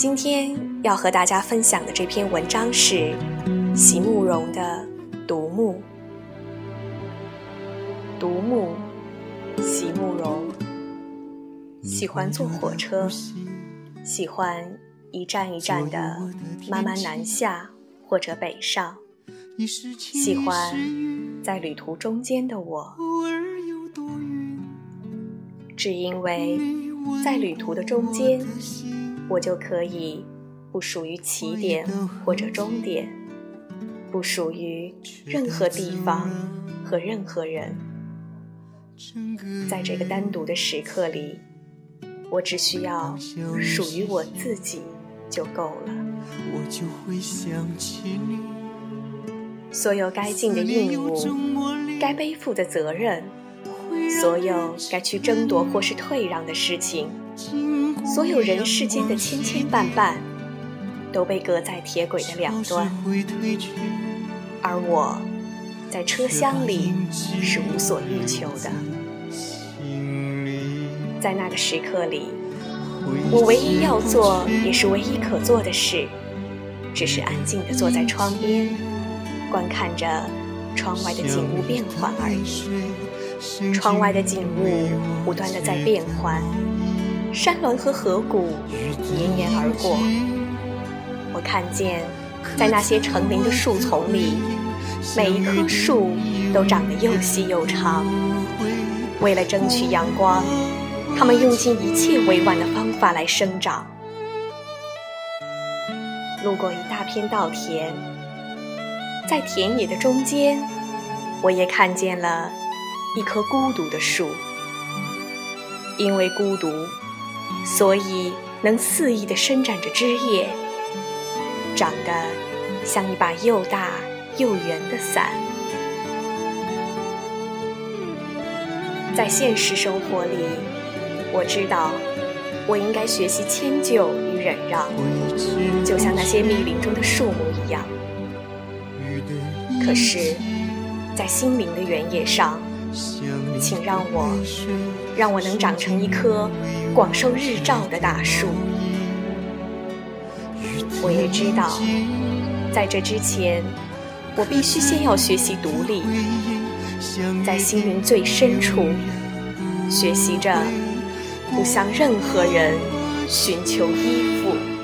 今天要和大家分享的这篇文章是席慕容的《独木》。独木，席慕容。喜欢坐火车，喜欢一站一站的慢慢南下或者北上，喜欢在旅途中间的我，只因为在旅途的中间。我就可以不属于起点或者终点，不属于任何地方和任何人。在这个单独的时刻里，我只需要属于我自己就够了。所有该尽的义务，该背负的责任，所有该去争夺或是退让的事情。所有人世间的千千万万，都被隔在铁轨的两端，而我，在车厢里是无所欲求的。在那个时刻里，我唯一要做，也是唯一可做的事，只是安静地坐在窗边，观看着窗外的景物变换而已。窗外的景物不断地在变换。山峦和河谷绵延而过，我看见，在那些成林的树丛里，每一棵树都长得又细又长。为了争取阳光，它们用尽一切委婉的方法来生长。路过一大片稻田，在田野的中间，我也看见了一棵孤独的树，因为孤独。所以能肆意地伸展着枝叶，长得像一把又大又圆的伞。在现实生活里，我知道我应该学习迁就与忍让，就像那些密林中的树木一样。可是，在心灵的原野上，请让我，让我能长成一棵广受日照的大树。我也知道，在这之前，我必须先要学习独立，在心灵最深处，学习着不向任何人寻求依附。